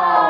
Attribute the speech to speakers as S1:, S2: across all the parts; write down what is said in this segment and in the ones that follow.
S1: Thank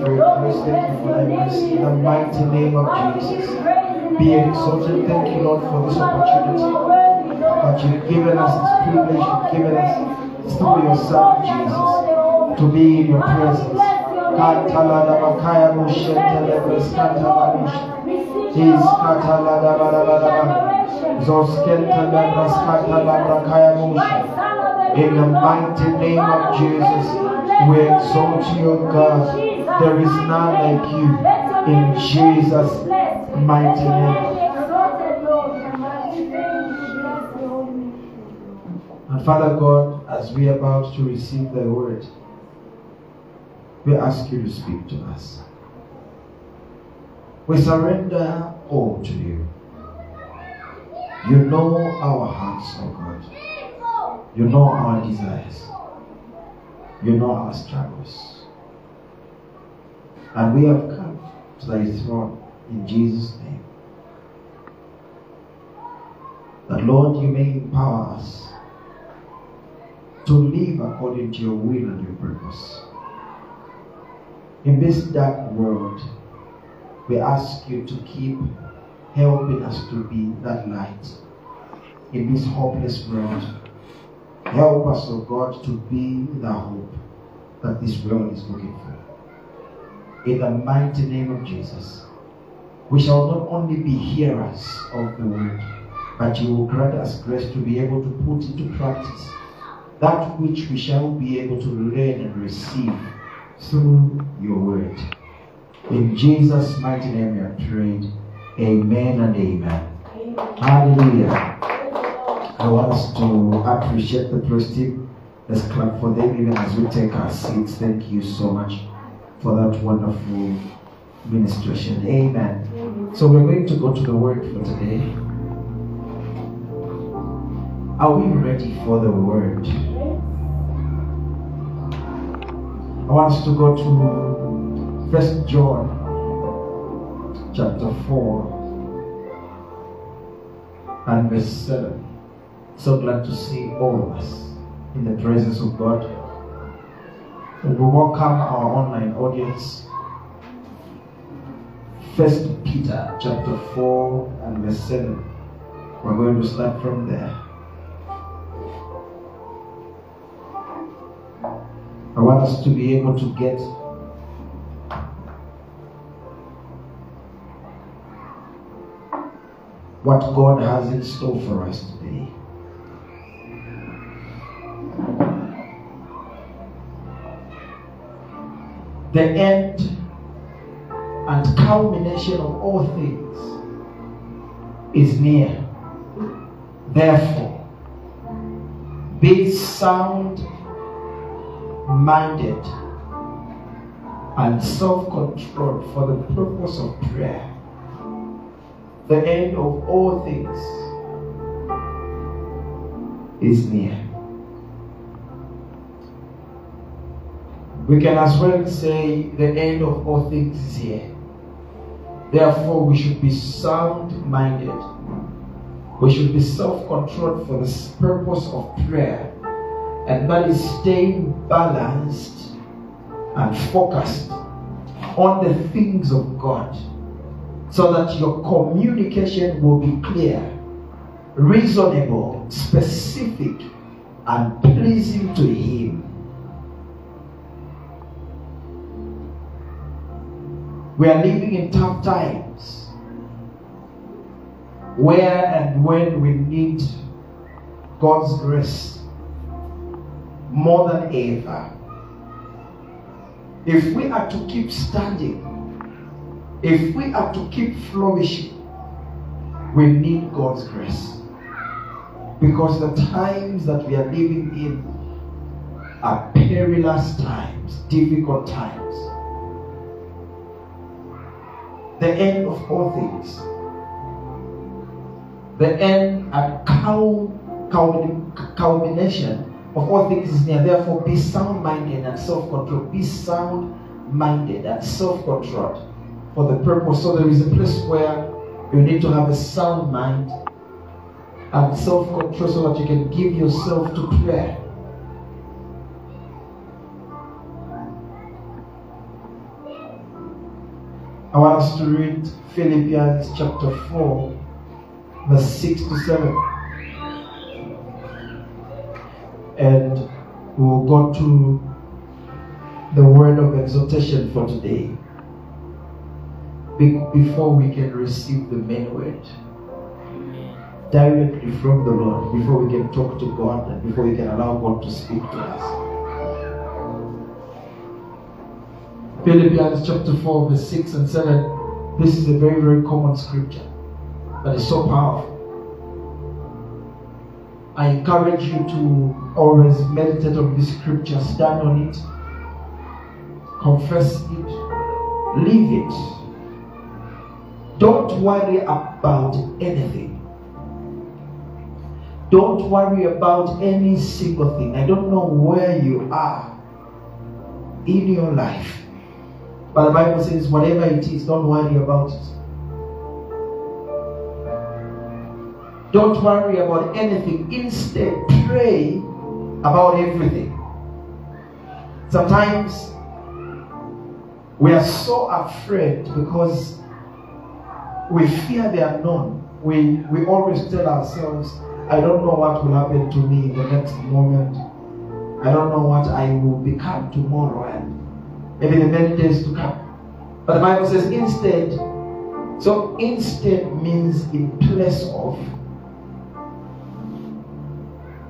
S1: for your. Thank you for thy mercy. In the mighty name of Jesus. Be exalted. Thank you, Lord, for this opportunity that you've given us, this privilege you've given us through your Son, Jesus, to be in your presence. In the mighty name of Jesus, we exalt you, God. There is none like you. In Jesus' mighty name. And Father God, as we are about to receive the word, we ask you to speak to us. We surrender all to you. You know our hearts, oh God. You know our desires. You know our struggles. And we have come to thy throne in Jesus' name. That Lord, you may empower us to live according to your will and your purpose. In this dark world, we ask you to keep helping us to be that light in this hopeless world. Help us, O oh God, to be the hope that this world is looking for. In the mighty name of Jesus, we shall not only be hearers of the word, but you will grant us grace to be able to put into practice that which we shall be able to learn and receive through your word. In Jesus' mighty name we have prayed. Amen and amen. amen. Hallelujah. I want us to appreciate the praise team. Let's clap for them even as we take our seats. Thank you so much for that wonderful ministration. Amen. amen. So we're going to go to the word for today. Are we ready for the word? I want us to go to First John chapter 4 and verse 7. So glad to see all of us in the presence of God. We welcome our online audience.
S2: First Peter chapter 4 and verse 7. We're going to start from there. I want us to be able to get what God has in store for us today. The end and culmination of all things is near. Therefore, be sound minded and self controlled for the purpose of prayer. The end of all things is near. We can as well say the end of all things is here. Therefore, we should be sound minded. We should be self controlled for the purpose of prayer, and that is staying balanced and focused on the things of God so that your communication will be clear, reasonable, specific, and pleasing to Him. We are living in tough times where and when we need God's grace more than ever. If we are to keep standing, if we are to keep flourishing, we need God's grace. Because the times that we are living in are perilous times, difficult times. The end of all things. The end and culmination of all things is near. Therefore, be sound minded and self controlled. Be sound minded and self controlled for the purpose. So, there is a place where you need to have a sound mind and self control so that you can give yourself to prayer. I want us to read Philippians chapter 4, verse 6 to 7. And we'll go to the word of exhortation for today before we can receive the main word directly from the Lord, before we can talk to God, and before we can allow God to speak to us. Philippians chapter 4, verse 6 and 7. This is a very, very common scripture that is so powerful. I encourage you to always meditate on this scripture, stand on it, confess it, live it. Don't worry about anything. Don't worry about any single thing. I don't know where you are in your life. But the Bible says, whatever it is, don't worry about it. Don't worry about anything. Instead, pray about everything. Sometimes we are so afraid because we fear the unknown. We, we always tell ourselves, I don't know what will happen to me in the next moment. I don't know what I will become tomorrow. Maybe the many days to come. But the Bible says instead, so instead means in place of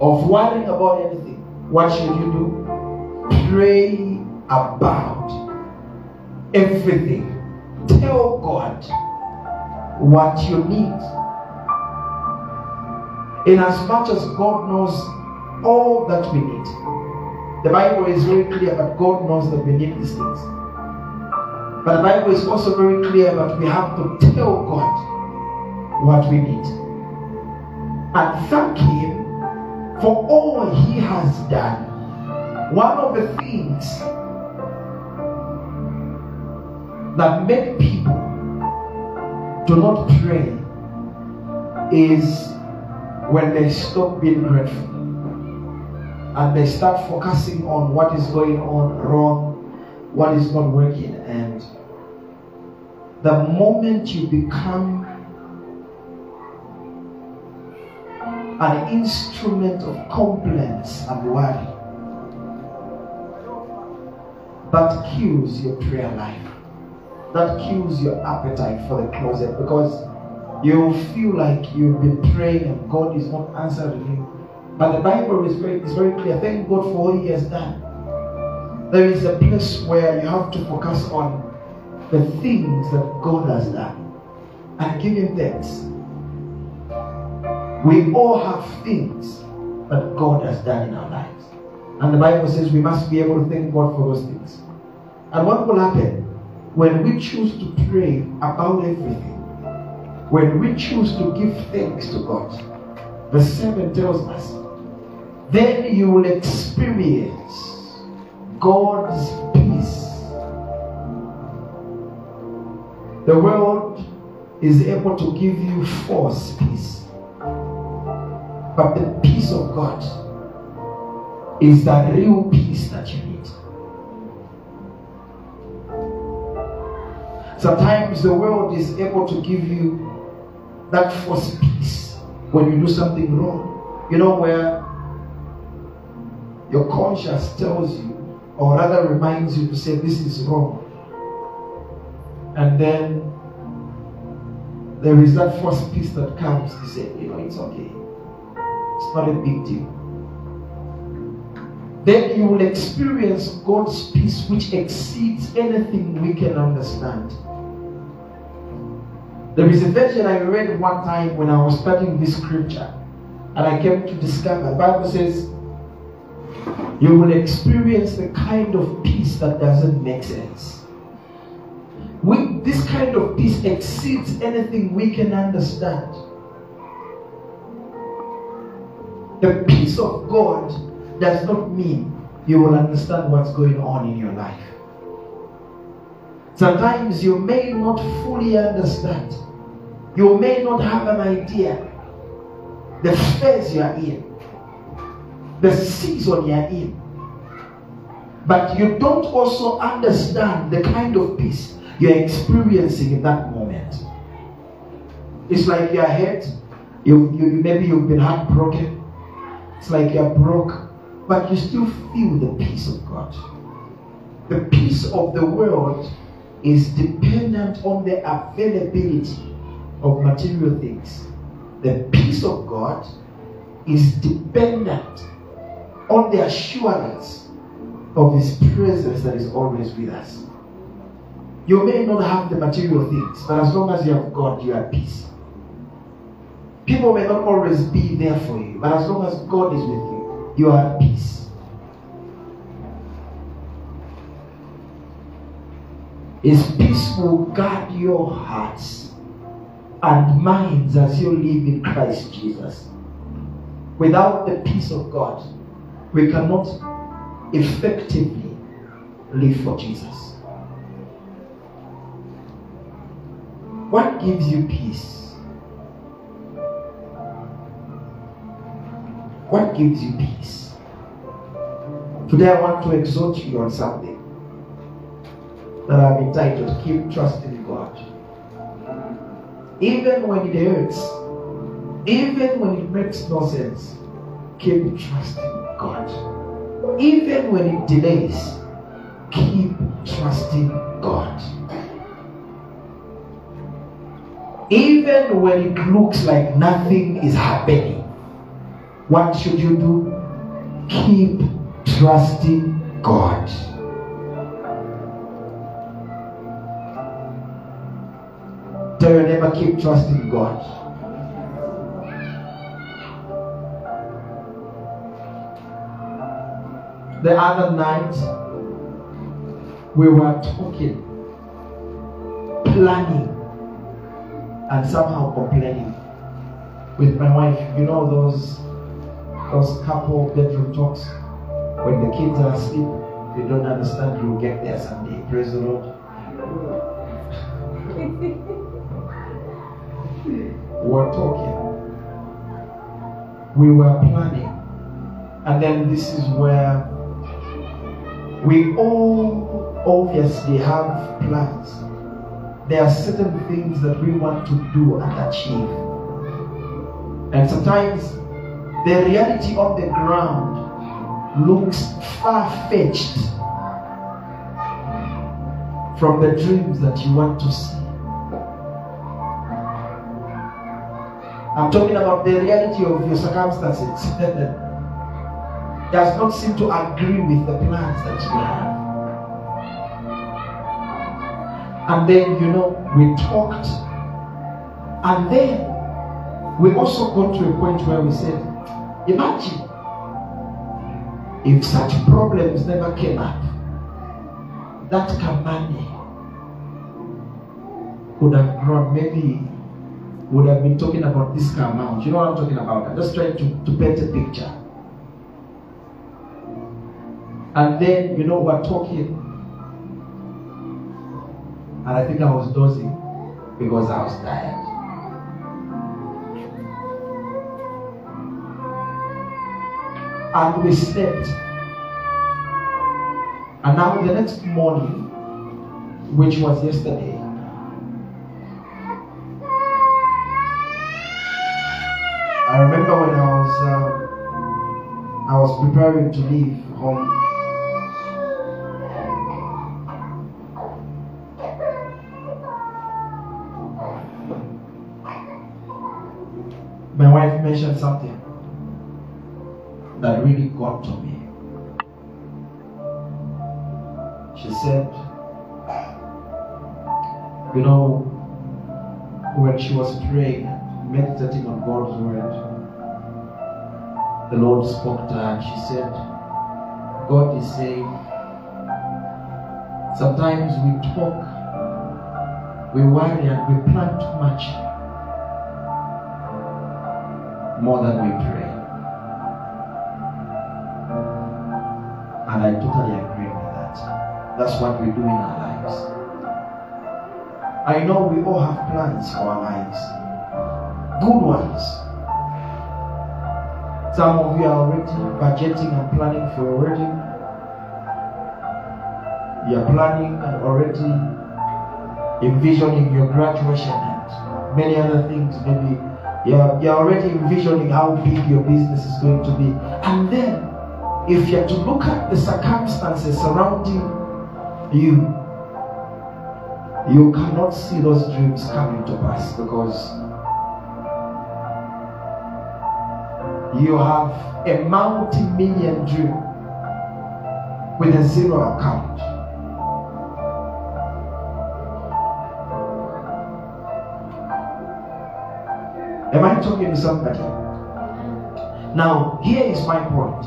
S2: of worrying about anything. What should you do? Pray about everything. Tell God what you need. In as much as God knows all that we need. The Bible is very clear that God knows that we need these things. But the Bible is also very clear that we have to tell God what we need. And thank Him for all He has done. One of the things that many people do not pray is when they stop being grateful and they start focusing on what is going on wrong, what is not working, and the moment you become an instrument of complaints and worry, that kills your prayer life. That kills your appetite for the closet because you feel like you've been praying and God is not answering you. But the Bible is very, is very clear. Thank God for what He has done. There is a place where you have to focus on the things that God has done and give Him thanks. We all have things that God has done in our lives. And the Bible says we must be able to thank God for those things. And what will happen when we choose to pray about everything? When we choose to give thanks to God, verse 7 tells us, then you will experience God's peace. The world is able to give you false peace. But the peace of God is the real peace that you need. Sometimes the world is able to give you that false peace when you do something wrong. You know, where your conscience tells you, or rather reminds you to say, This is wrong. And then there is that first peace that comes to say, You know, it's okay. It's not a big deal. Then you will experience God's peace which exceeds anything we can understand. There is a version I read one time when I was studying this scripture, and I came to discover the Bible says, You will experience the kind of peace that doesn't make sense. We, this kind of peace exceeds anything we can understand. The peace of God does not mean you will understand what's going on in your life. Sometimes you may not fully understand. You may not have an idea the phase you are in, the season you are in. But you don't also understand the kind of peace you're experiencing in that moment. It's like you're hurt, you, you maybe you've been heartbroken, it's like you're broke, but you still feel the peace of God. The peace of the world is dependent on the availability of material things. The peace of God is dependent on the assurance of His presence that is always with us. You may not have the material things, but as long as you have God, you are at peace. People may not always be there for you, but as long as God is with you, you are at peace. His peace will guard your hearts and minds as you live in Christ Jesus. Without the peace of God, we cannot effectively live for Jesus. What gives you peace? What gives you peace? Today I want to exhort you on something that I've entitled Keep Trusting God. Even when it hurts, even when it makes no sense, keep trusting God. Even when it delays, keep trusting God. Even when it looks like nothing is happening, what should you do? Keep trusting God. Tell your neighbor, keep trusting God. The other night, we were talking, planning, and somehow complaining with my wife. You know those those couple bedroom talks when the kids are asleep. They don't understand. You'll get there someday. Praise the Lord. We were talking. We were planning. And then this is where we all obviously have plans. there are certain things that we want to do and achieve. And sometimes the reality on the ground looks far fetched from the dreams that you want to see. I'm talking about the reality of your circumstances. Does not seem to agree with the plans that you have. And then, you know, we talked. And then we also got to a point where we said, imagine if such problems never came up, that Kamani could have grown maybe would have been talking about this amount. You know what I'm talking about? I'm just trying to, to paint a picture. And then, you know, we're talking. And I think I was dozing because I was tired. And we slept. And now the next morning, which was yesterday, I remember when I was uh, I was preparing to leave home. Mentioned something that really got to me. She said, you know, when she was praying, meditating on God's word, the Lord spoke to her and she said, God is saying, sometimes we talk, we worry and we plan too much more than we pray. And I totally agree with that. That's what we do in our lives. I know we all have plans for our lives good ones. Some of you are already budgeting and planning for a wedding. You're planning and already envisioning your graduation and many other things. Maybe you're, you're already envisioning how big your business is going to be. And then, if you're to look at the circumstances surrounding you, you cannot see those dreams coming to pass because you have a multi-million dream with a zero account. Am I talking to somebody? Now, here is my point.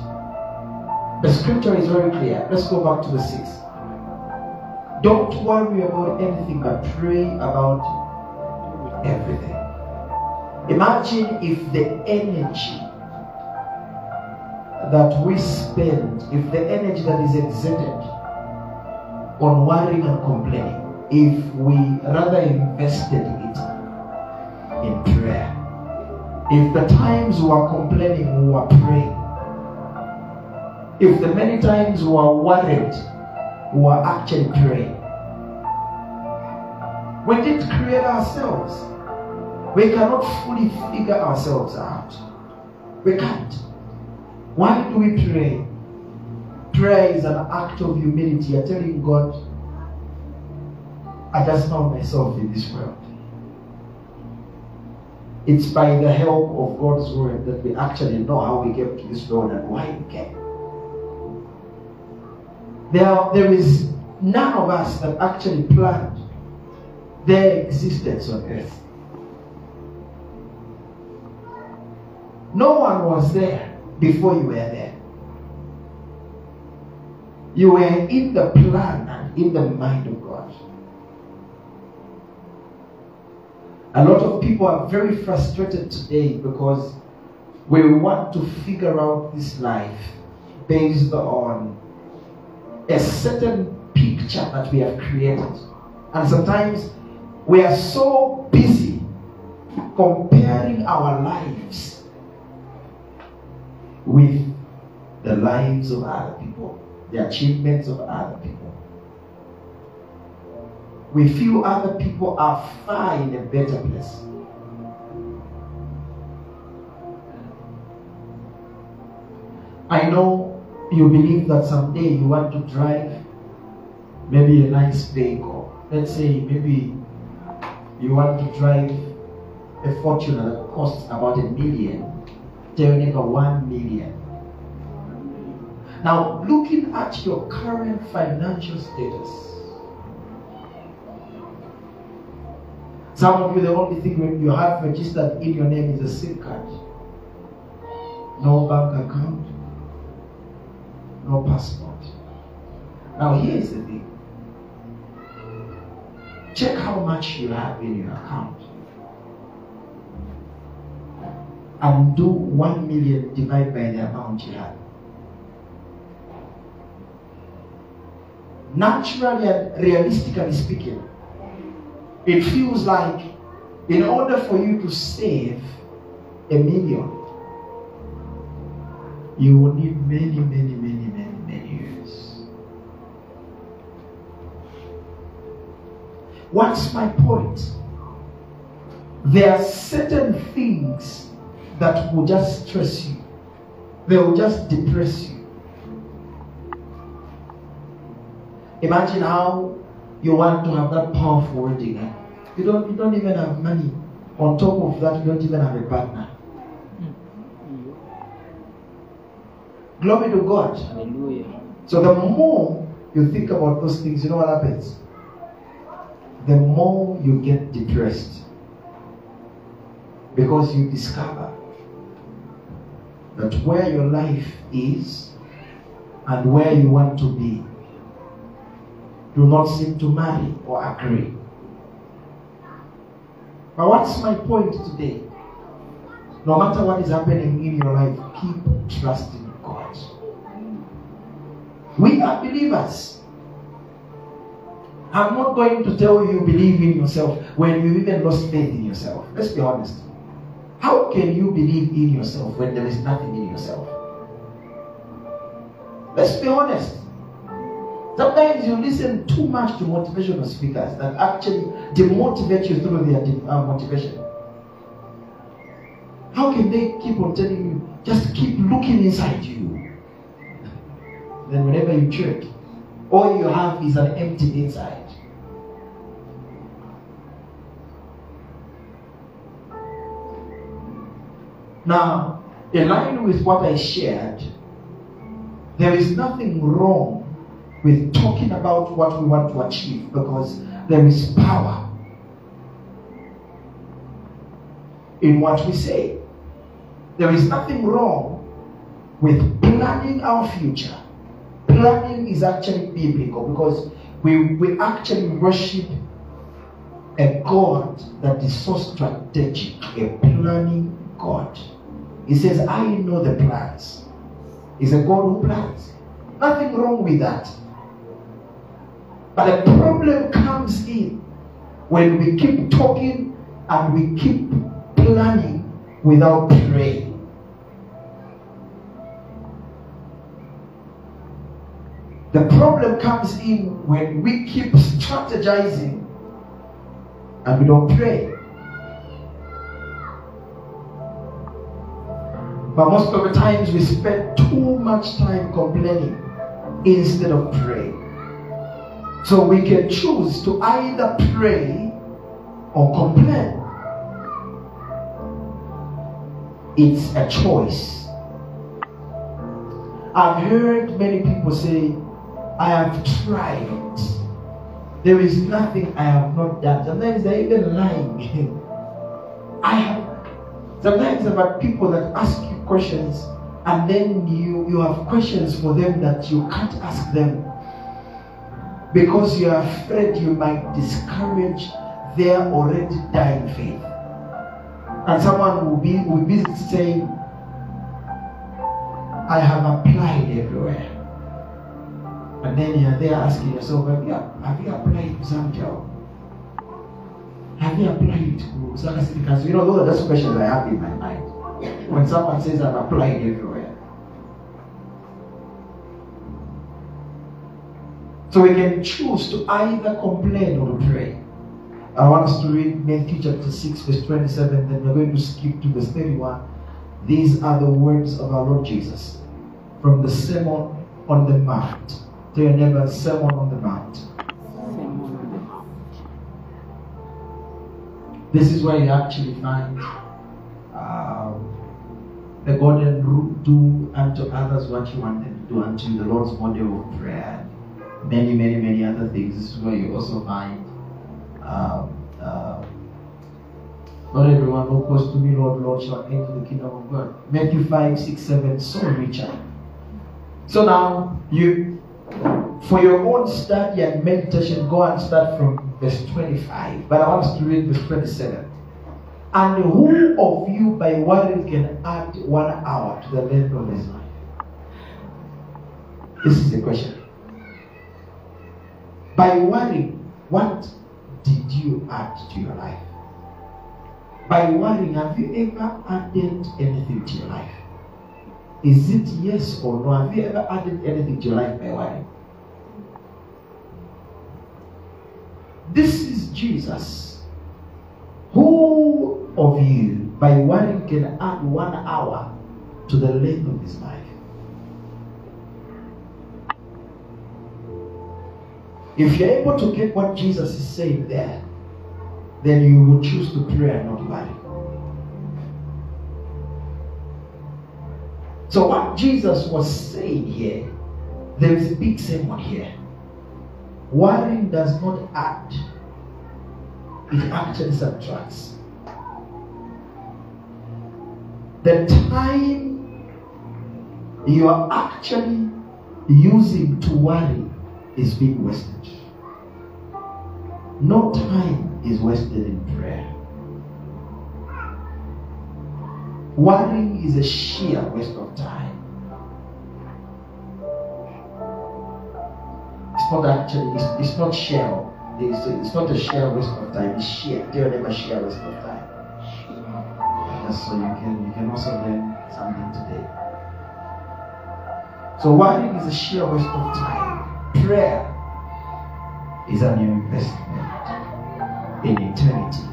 S2: The scripture is very clear. Let's go back to the six. Don't worry about anything, but pray about everything. Imagine if the energy that we spend, if the energy that is exerted on worrying and complaining, if we rather invested it in prayer, if the times we are complaining, we are praying, if the many times we are worried, we are actually praying. We didn't create ourselves. We cannot fully figure ourselves out. We can't. Why do we pray? Prayer is an act of humility. You're telling God, I just know myself in this world. It's by the help of God's word that we actually know how we came to this world and why we came. There, there is none of us that actually planned their existence on earth. No one was there before you were there. You were in the plan and in the mind of God. A lot of people are very frustrated today because we want to figure out this life based on a certain picture that we have created. And sometimes we are so busy comparing our lives with the lives of other people, the achievements of other people. We feel other people are far in a better place. I know you believe that someday you want to drive maybe a nice vehicle. Let's say maybe you want to drive a Fortuner that costs about a million, turning a one million. Now, looking at your current financial status, some of you, the only thing you have registered in your name is a SIM card, no bank account, no passport. Now, here's the thing check how much you have in your account and do 1 million divided by the amount you have. Naturally and realistically speaking, it feels like in order for you to save a million, you will need many, many, many, many, many years. What's my point? There are certain things that will just stress you, they will just depress you. Imagine how you want to have that powerful wedding. eh? You don't you don't even have money. On top of that, you don't even have a partner. Glory to God.
S1: Hallelujah.
S2: So the more you think about those things, you know what happens? The more you get depressed. Because you discover that where your life is and where you want to be do not seem to marry or agree. But what's my point today? No matter what is happening in your life, keep trusting God. We are believers. I'm not going to tell you believe in yourself when you even lost faith in yourself. Let's be honest. How can you believe in yourself when there is nothing in yourself? Let's be honest. Sometimes you listen too much to motivational speakers that actually demotivate you through their de- uh, motivation. How can they keep on telling you, just keep looking inside you? Then, whenever you check, all you have is an empty inside. Now, in line with what I shared, there is nothing wrong with talking about what we want to achieve because there is power in what we say. There is nothing wrong with planning our future. Planning is actually biblical because we, we actually worship a God that is so strategic, a planning God. He says, I know the plans. He's a God who plans. Nothing wrong with that. But the problem comes in when we keep talking and we keep planning without praying. The problem comes in when we keep strategizing and we don't pray. But most of the times we spend too much time complaining instead of praying. So we can choose to either pray or complain. It's a choice. I've heard many people say, I have tried. There is nothing I have not done. Sometimes they're even lying. I have. Sometimes had people that ask you questions, and then you, you have questions for them that you can't ask them because you are afraid you might discourage their already dying faith. And someone will be will be saying, I have applied everywhere. And then you're there asking yourself, have you, have you applied to some job? Have you applied to some because you know those are just questions I have in my mind. When someone says I've applied everywhere. So we can choose to either complain or pray. I want us to read Matthew chapter 6, verse 27, then we're going to skip to verse 31. These are the words of our Lord Jesus from the Sermon on the Mount. Tell your neighbor, Sermon on the Mount. This is where you actually find um, the golden rule do unto others what you want them to do unto the Lord's model of prayer, many, many, many other things. This is where you also find um, uh, not everyone who calls to me, Lord, Lord, shall enter the kingdom of God. Matthew 5, 6, 7, so richer. So now, you, for your own study and meditation, go and start from verse 25. But I want us to read verse 27. And who of you by worrying can add one hour to the length of his life? This is the question. By worrying, what did you add to your life? By worrying, have you ever added anything to your life? Is it yes or no? Have you ever added anything to your life by worrying? This is Jesus. Who of you, by worrying, can add one hour to the length of his life? If you're able to get what Jesus is saying there, then you will choose to pray and not worry. So, what Jesus was saying here, there is a big sermon here. Worrying does not add, it actually subtracts. The time you are actually using to worry is being wasted. No time is wasted in prayer. Worrying is a sheer waste of time. It's not actually, it's, it's not sheer. It's, it's not a sheer waste of time. It's sheer. They are never sheer waste of time. Just so you can you can also learn something today. So worrying is a sheer waste of time. Prayer is an investment in eternity.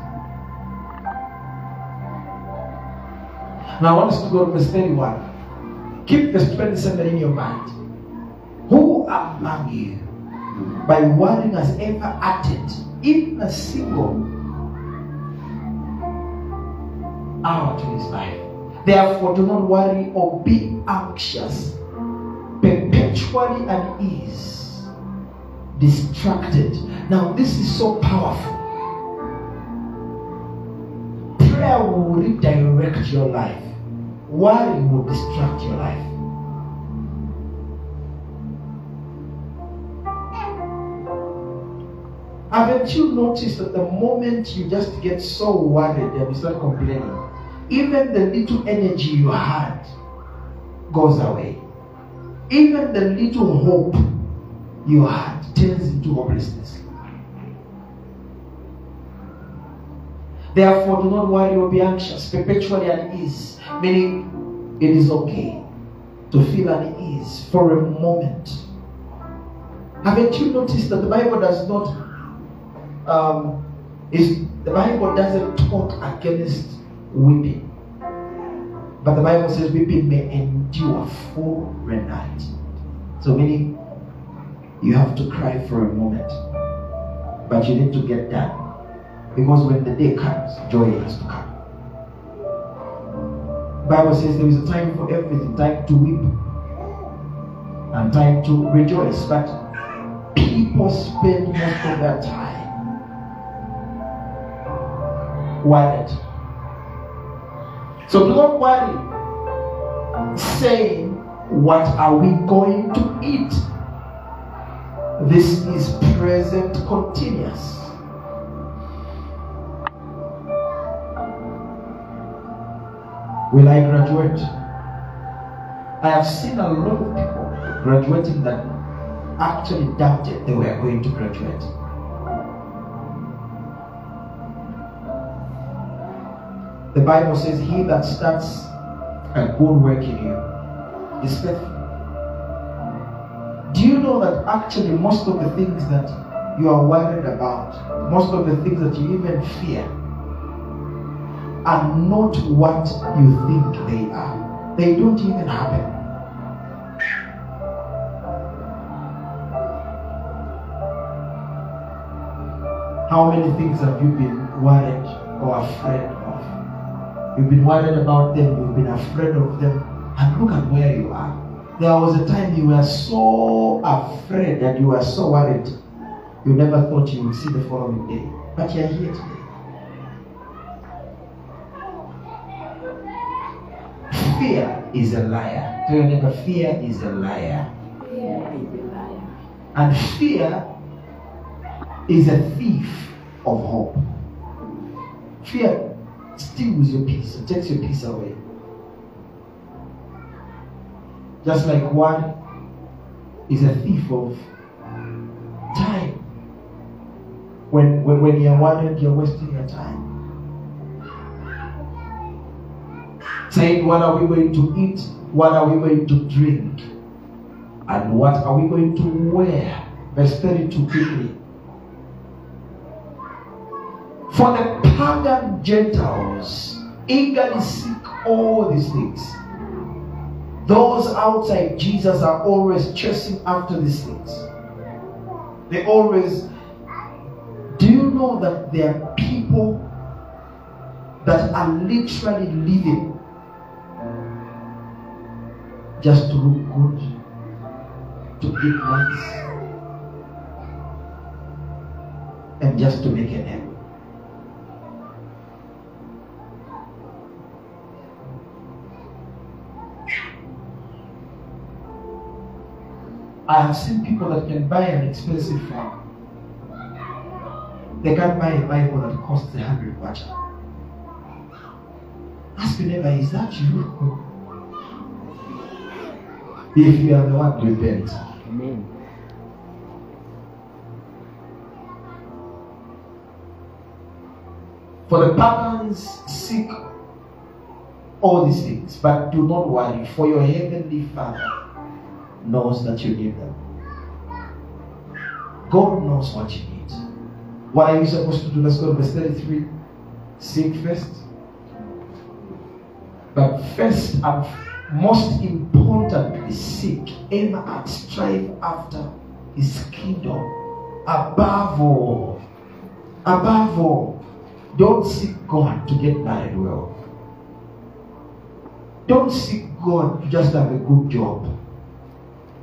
S2: Now I want us to go to verse 31. Keep verse 27 in your mind. Who among you, by worrying, has ever acted even a single hour to his life? Therefore, do not worry or be anxious, perpetually at ease, distracted. Now, this is so powerful prayer will redirect your life. Worry will distract your life. Haven't you noticed that the moment you just get so worried and you start complaining, even the little energy you had goes away. Even the little hope you heart turns into hopelessness. Therefore, do not worry or be anxious, perpetually at ease. Meaning, it is okay to feel at ease for a moment. Haven't you noticed that the Bible does not, um, is the Bible doesn't talk against weeping, but the Bible says weeping may endure for a night. So meaning, you have to cry for a moment, but you need to get done because when the day comes, joy has to come. Bible says there is a time for everything, time to weep and time to rejoice. But people spend most of their time worried. So do not worry saying, What are we going to eat? This is present continuous. Will I graduate? I have seen a lot of people graduating that actually doubted they were going to graduate. The Bible says, He that starts a good work in you is faithful. Do you know that actually most of the things that you are worried about, most of the things that you even fear, are not what you think they are? They don't even happen. How many things have you been worried or afraid of? You've been worried about them, you've been afraid of them, and look at where you are. There was a time you were so afraid and you were so worried, you never thought you would see the following day. But you're here today. Fear is a liar. Tell your neighbor, fear is a liar.
S1: Fear is a liar.
S2: And fear is a thief of hope. Fear steals your peace, takes your peace away. Just like one is a thief of time. When, when, when you're worried, you're wasting your time. Saying, what are we going to eat? What are we going to drink? And what are we going to wear? Verse 32 quickly. For the pagan Gentiles eagerly seek all these things. Those outside Jesus are always chasing after these things. They always. Do you know that there are people that are literally living just to look good, to get nice, and just to make a name? I have seen people that can buy an expensive phone. They can't buy a Bible that costs a hundred kwacha. Ask your neighbor, is that you? If you are the one, repent.
S1: Amen.
S2: For the pagans seek all these things, but do not worry, for your heavenly Father knows that you need them. God knows what you need. What are you supposed to do? Let's go to verse 33. Seek first. But first and most importantly, seek, aim at, strive after his kingdom. Above all, above all, don't seek God to get married well. Don't seek God to just have a good job.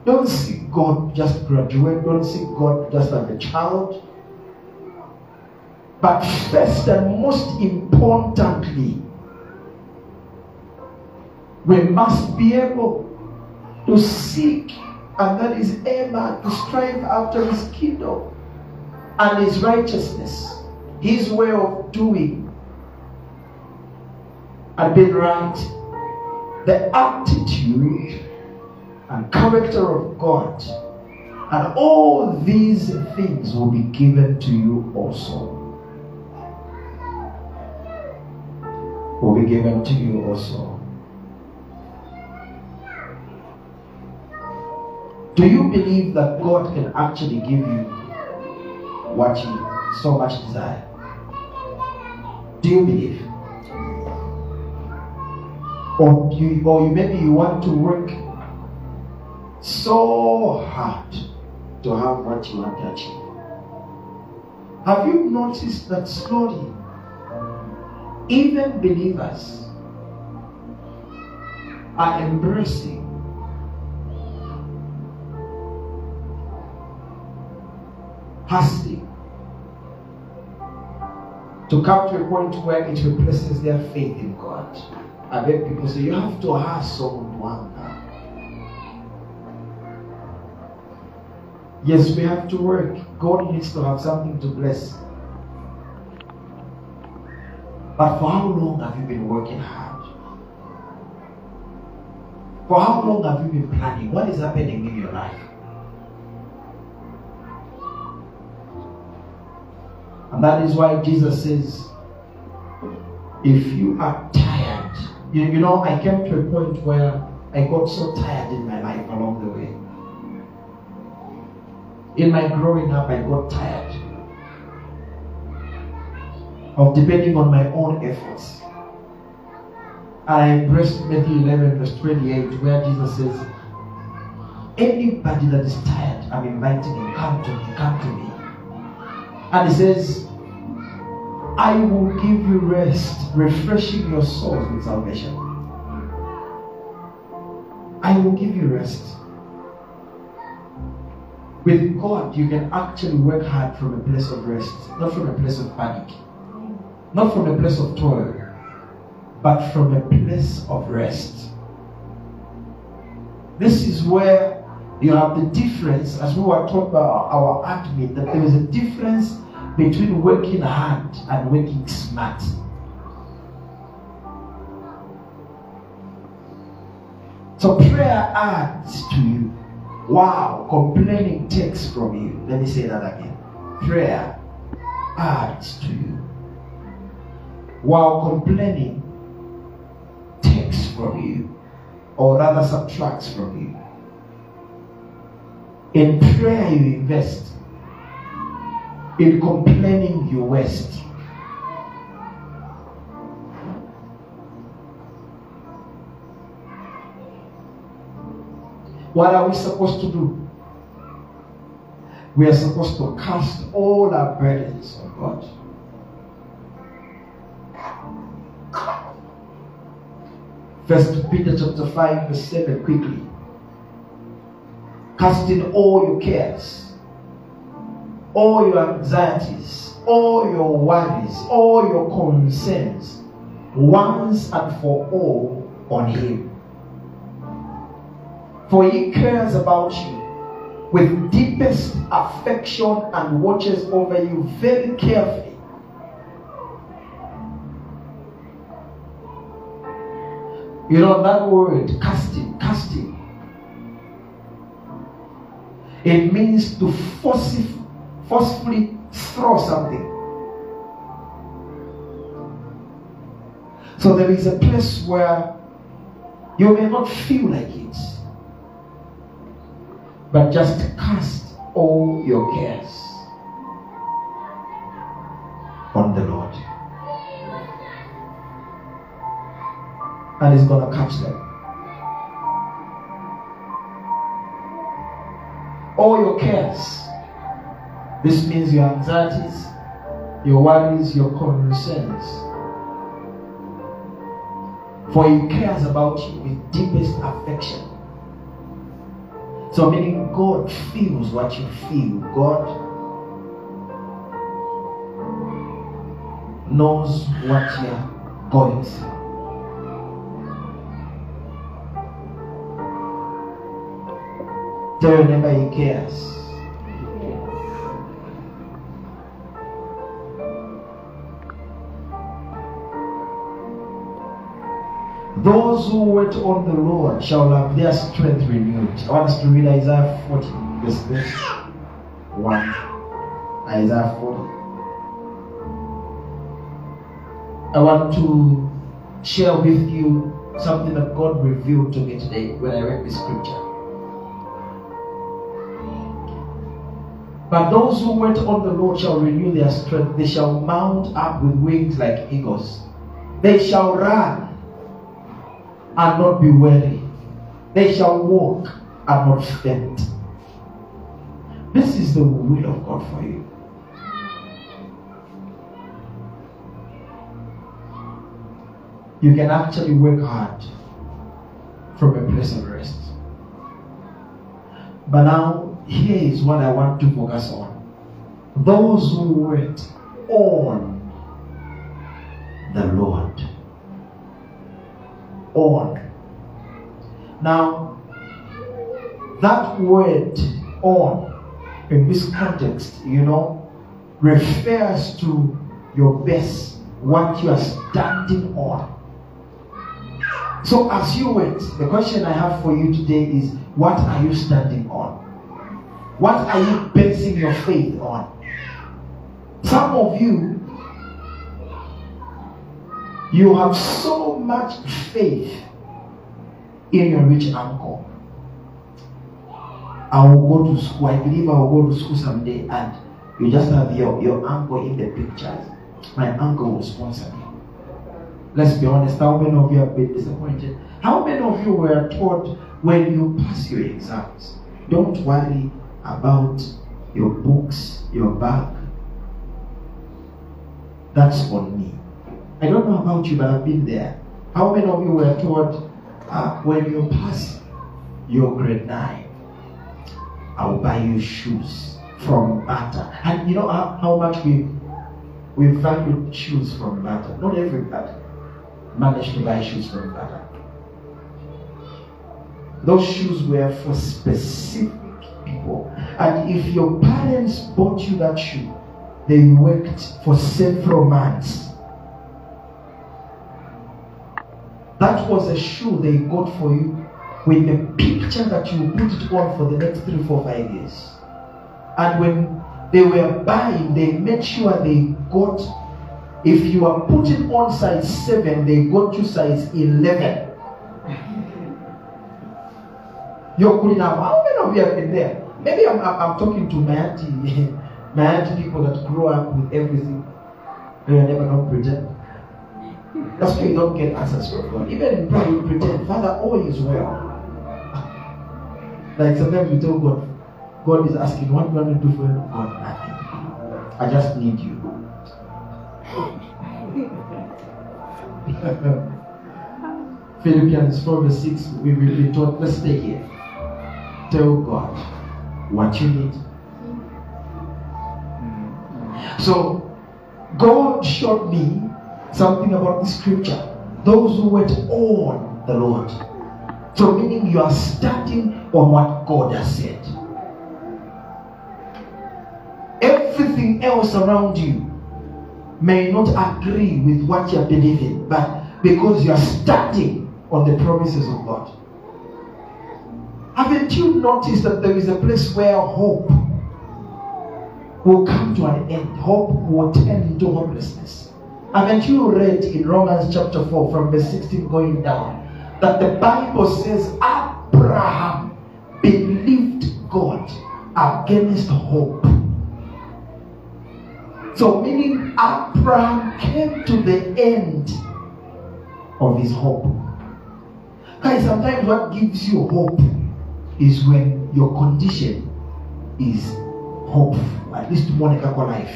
S2: Don't seek God just graduate. Don't seek God just have a child. But first and most importantly, we must be able to seek, and that is ever to strive after His kingdom and His righteousness, His way of doing and being right, the attitude and character of God. And all these things will be given to you also. Will be given to you also. Do you believe that God can actually give you what you so much desire? Do you believe? Or you or maybe you want to work so hard to have what you want to achieve. Have you noticed that slowly, even believers are embracing fasting to come to a point where it replaces their faith in God. I've heard people say, you have to hustle one Yes, we have to work. God needs to have something to bless. But for how long have you been working hard? For how long have you been planning? What is happening in your life? And that is why Jesus says, if you are tired, you, you know, I came to a point where I got so tired in my life along the way. In my growing up, I got tired of depending on my own efforts. I embraced Matthew 11, verse 28, where Jesus says, Anybody that is tired, I'm inviting him, come to me, come to me. And he says, I will give you rest, refreshing your souls with salvation. I will give you rest. With God, you can actually work hard from a place of rest, not from a place of panic, not from a place of toil, but from a place of rest. This is where you have the difference, as we were taught by our admin, that there is a difference between working hard and working smart. So prayer adds to you. Wow, complaining takes from you. Let me say that again. Prayer adds to you. While complaining takes from you, or rather subtracts from you. In prayer, you invest. In complaining, you waste. What are we supposed to do? We are supposed to cast all our burdens on God. First Peter chapter 5, verse 7, quickly. Casting all your cares, all your anxieties, all your worries, all your concerns, once and for all on Him. For He cares about you with deepest affection and watches over you very carefully. You know that word, casting, casting. It means to forcefully, forcefully throw something. So there is a place where you may not feel like it, but just cast all your cares on the Lord. And He's going to catch them. All your cares. This means your anxieties, your worries, your concerns. For He cares about you with deepest affection. So, meaning God feels what you feel. God knows what you're going through. Tell your neighbor he cares. Those who wait on the Lord shall have their strength renewed. I want us to read Isaiah 40, verse 1. Isaiah 40. I want to share with you something that God revealed to me today when I read this scripture. But those who wait on the Lord shall renew their strength. They shall mount up with wings like eagles. They shall run and not be weary. They shall walk and not faint. This is the will of God for you. You can actually work hard from a place of rest. But now, here is what I want to focus on. Those who wait on the Lord on. Now, that word on in this context, you know, refers to your best, what you are standing on. So, as you wait, the question I have for you today is what are you standing on? What are you basing your faith on? Some of you you have so much faith in your rich uncle. I will go to school. I believe I will go to school someday, and you just have your, your uncle in the pictures. My uncle will sponsor me. Let's be honest, how many of you have been disappointed? How many of you were taught when you pass your exams? Don't worry about your books, your bag. That's on me. I don't know about you, but I've been there. How many of you were taught uh, when you pass your grade 9, I'll buy you shoes from Bata? And you know how, how much we we value shoes from Bata? Not everybody managed to buy shoes from Bata. Those shoes were for specific people. And if your parents bought you that shoe, they worked for several months. That was a shoe they got for you with the picture that you put it on for the next three, four, five years. And when they were buying, they made sure they got, if you are putting on size 7, they got you size 11. You're. How many of you have been there? Maybe I'm, I'm, I'm talking to my auntie, my auntie people that grow up with everything. They are never not pretend. That's why you don't get answers from God. Even in prayer, you pretend, Father, all is well. Like sometimes you tell God, God is asking, what do you want to do for you? God, nothing. I just need you. Philippians 4 verse 6, we will be taught, let's stay here. Tell God what you need. Mm. So, God showed me something about the scripture. Those who wait on the Lord. So, meaning you are starting on what God has said. Everything else around you may not agree with what you're believing, but because you are starting on the promises of God. Haven't you noticed that there is a place where hope will come to an end? Hope will turn into hopelessness. Haven't you read in Romans chapter 4 from verse 16 going down that the Bible says Abraham believed God against hope? So, meaning Abraham came to the end of his hope. Guys, sometimes what gives you hope is when your condition is hopeful, at least Monica life.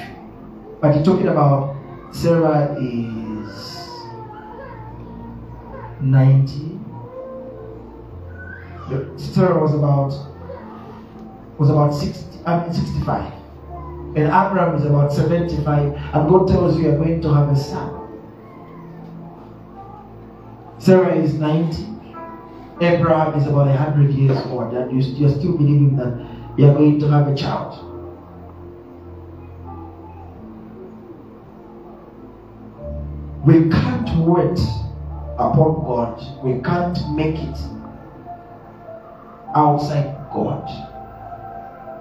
S2: But you're talking about Sarah is 90. Sarah was about was about 60, I mean 65. And Abraham is about 75. And God tells you you're going to have a son. Sarah is 90. Abraham is about 100 years old. And you're still believing that you're going to have a child. We can't wait upon God. We can't make it outside God.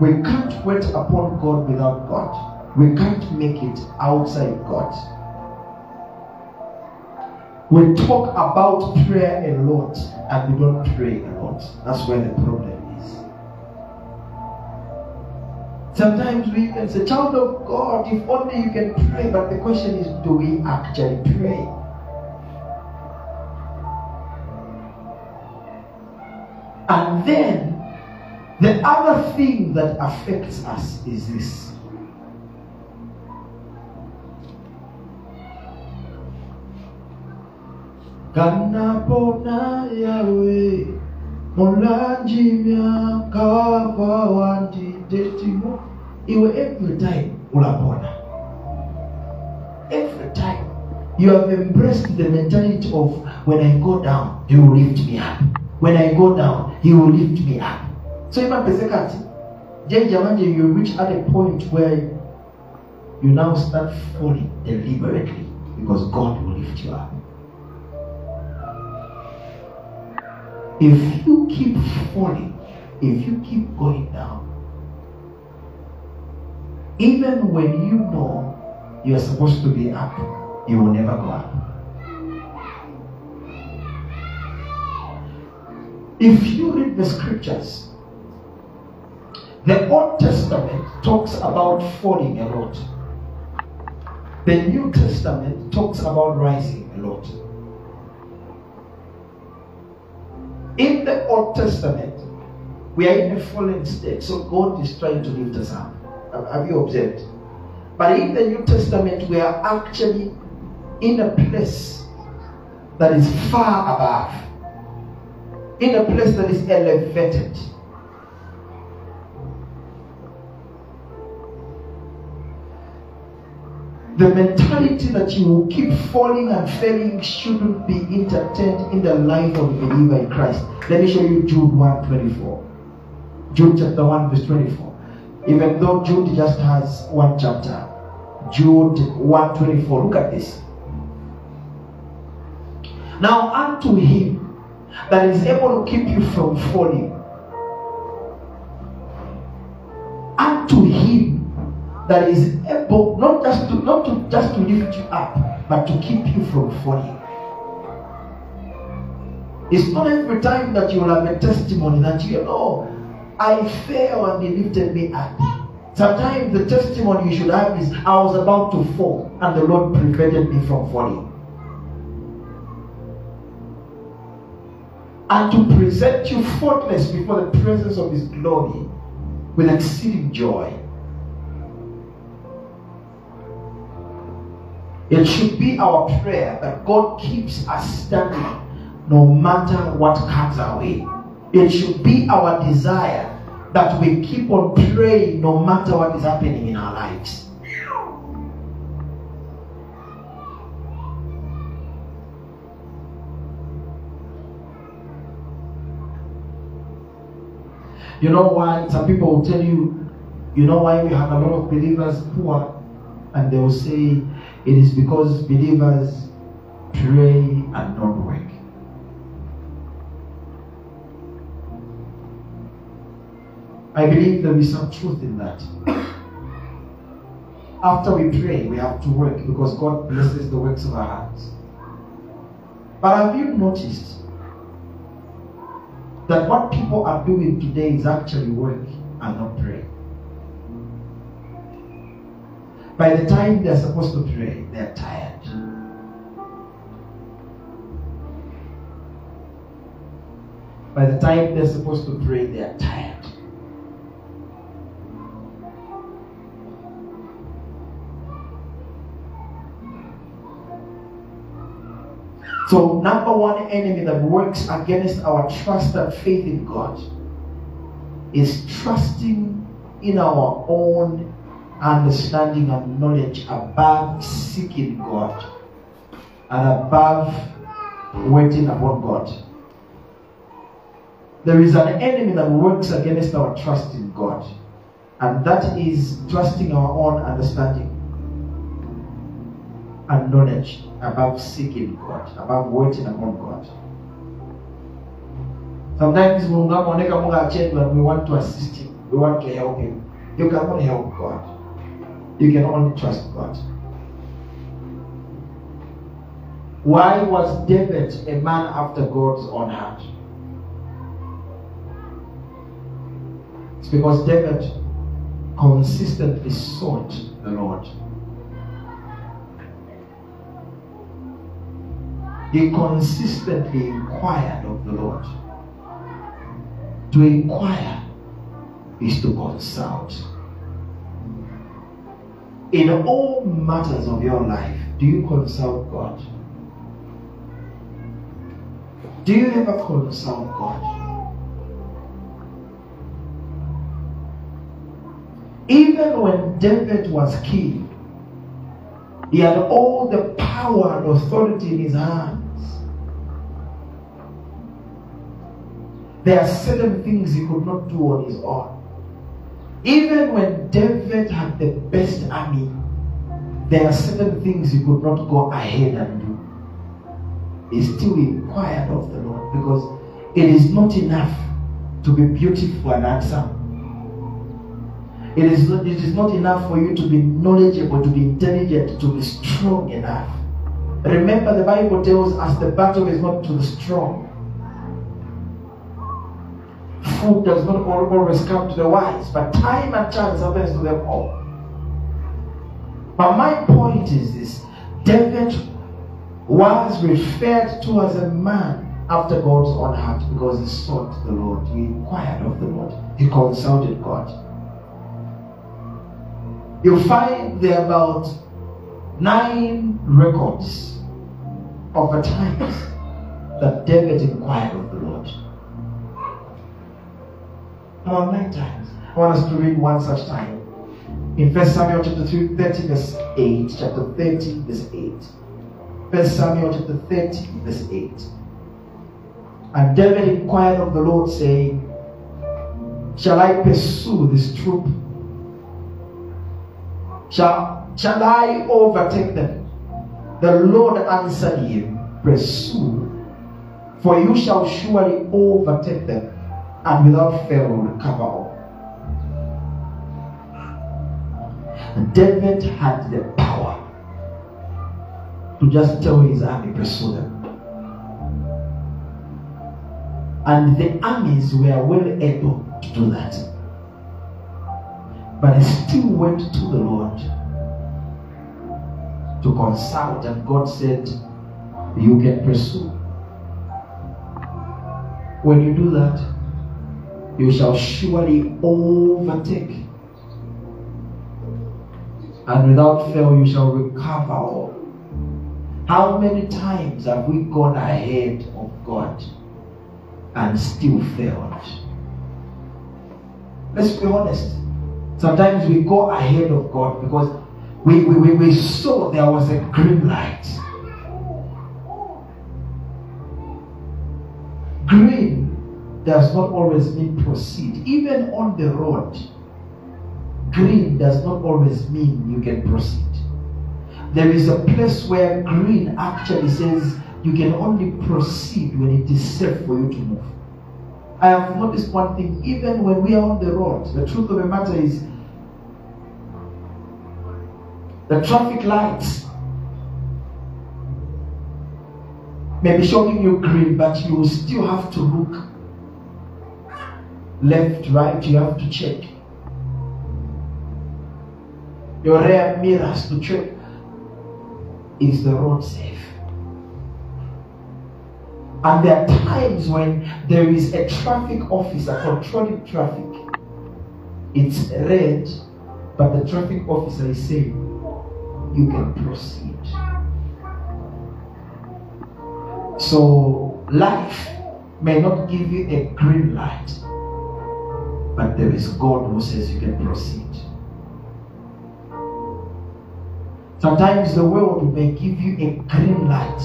S2: We can't wait upon God without God. We can't make it outside God. We talk about prayer a lot and we don't pray a lot. That's where the problem Sometimes we can say, Child of God, if only you can pray, but the question is, do we actually pray? And then the other thing that affects us is this. Wandidetimo iwe every time unapona every time you have embraced the mentality of when I go down, he will lift me up. When I go down, he will lift me up. So even the je jamani, you reach at a point where you now start falling deliberately because God will lift you up. If you keep falling, if you keep going down, even when you know you're supposed to be up, you will never go up. If you read the scriptures, The Old Testament talks about falling a lot. The New Testament talks about rising a lot. In the Old Testament, we are in a fallen state, so God is trying to lift us up. Have- you observed? But in the New Testament, we are actually in a place that is far above, in a place that is elevated. The mentality that you will keep falling and failing shouldn't be entertained in the life of a believer in Christ. Let me show you Jude 124. Jude chapter 1, verse 24. Even though Jude just has one chapter, Jude 124. Look at this. Now unto him that is able to keep you from falling, unto him that is able not just to not to just to lift you up, but to keep you from falling. It's not every time that you will have a testimony that you know I fell and he lifted me up. Sometimes the testimony you should have is I was about to fall and the Lord prevented me from falling. And to present you faultless before the presence of his glory with exceeding joy. It should be our prayer that God keeps us standing no matter what comes our way. It should be our desire that we keep on praying no matter what is happening in our lives. You know why some people will tell you, you know why we have a lot of believers are, and they will say it is because believers pray and not work. I believe there is some truth in that. After we pray, we have to work because God blesses the works of our hands. But have you noticed that what people are doing today is actually work and not pray? By the time they're supposed to pray, they're tired. By the time they're supposed to pray, they're tired. So, number one enemy that works against our trust and faith in God is trusting in our own understanding and knowledge above seeking God and above waiting upon God. There is an enemy that works against our trust in God, and that is trusting our own understanding and knowledge above seeking God, above waiting upon God. Sometimes we want to assist him. We want to help him. You can only help God. You can only trust God. Why was David a man after God's own heart? It's because David consistently sought the Lord. He consistently inquired of the Lord. To inquire is to consult. In all matters of your life, do you consult God? Do you ever consult God? Even when David was king, he had all the power and authority in his hands. There are certain things he could not do on his own. Even when David had the best army, there are certain things he could not go ahead and do. He still inquired of the Lord because it is not enough to be beautiful and handsome. It is not, it is not enough for you to be knowledgeable, to be intelligent, to be strong enough. Remember, the Bible tells us the battle is not to the strong. Food does not always come to the wise, but time and chance happens to them all. But my point is this David was referred to as a man after God's own heart because he sought the Lord, he inquired of the Lord, he consulted God. You find there about nine records of the times that David inquired of the Lord. About nine times. I want us to read one such time. In 1 Samuel chapter 3, 30, verse 8, chapter 30, verse 8. 1 Samuel chapter 30, verse 8. And David inquired of the Lord, saying, Shall I pursue this troop? Shall, shall I overtake them? The Lord answered him, Pursue, for you shall surely overtake them, and without fail will recover all. David had the power to just tell his army, Pursue them. And the armies were well able to do that. But he still went to the Lord to consult, and God said, You can pursue. When you do that, you shall surely overtake. And without fail, you shall recover all. How many times have we gone ahead of God and still failed? Let's be honest. Sometimes we go ahead of God because we, we, we, we saw there was a green light. Green does not always mean proceed. Even on the road, green does not always mean you can proceed. There is a place where green actually says you can only proceed when it is safe for you to move. I have noticed one thing, even when we are on the road, the truth of the matter is the traffic lights may be showing you green, but you will still have to look left, right, you have to check. Your rear mirrors to check is the road safe? And there are times when there is a traffic officer controlling traffic. It's red, but the traffic officer is saying, you can proceed. So life may not give you a green light, but there is God who says you can proceed. Sometimes the world may give you a green light,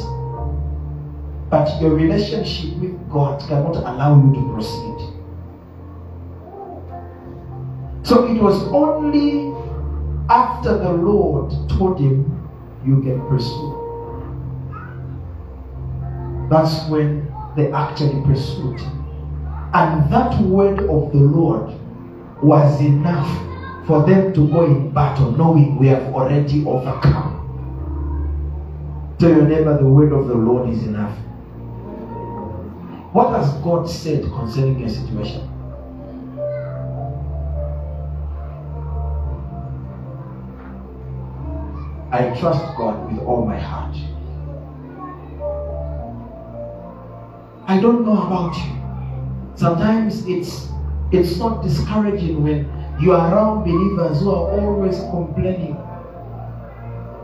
S2: but your relationship with God cannot allow you to proceed. So it was only after the Lord told him, You can pursue. That's when they actually pursued. And that word of the Lord was enough for them to go in battle, knowing we have already overcome. Tell your neighbor the word of the Lord is enough. What has God said concerning your situation? I trust God with all my heart. I don't know about you. Sometimes it's it's not discouraging when you are around believers who are always complaining.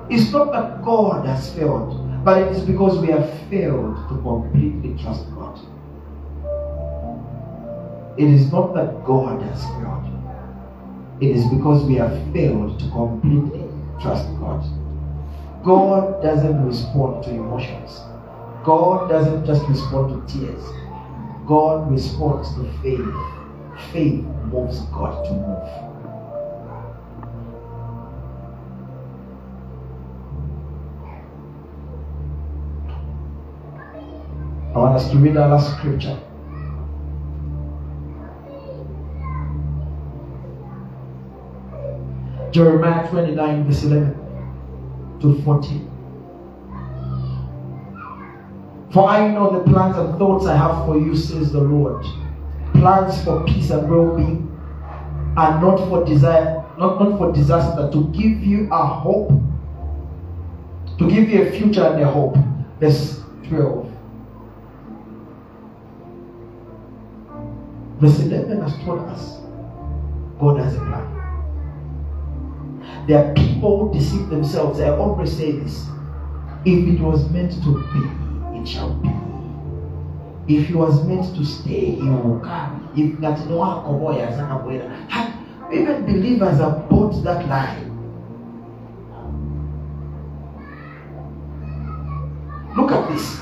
S2: It's not that God has failed, but it is because we have failed to completely trust God. It is not that God has failed. It is because we have failed to completely trust God. God doesn't respond to emotions. God doesn't just respond to tears. God responds to faith. Faith moves God to move. I want us to read our scripture. Jeremiah 29, verse 11 to 14. For I know the plans and thoughts I have for you, says the Lord. plans for peace and well-being and not for desire, not, not for disaster, to give you a hope, to give you a future and a hope. Verse 12. Verse 11 has told us God has a plan. There are people who deceive themselves. I always say this. If it was meant to be, it shall. If he was meant to stay, it will come. If not, no Even believers have bought that lie. Look at this.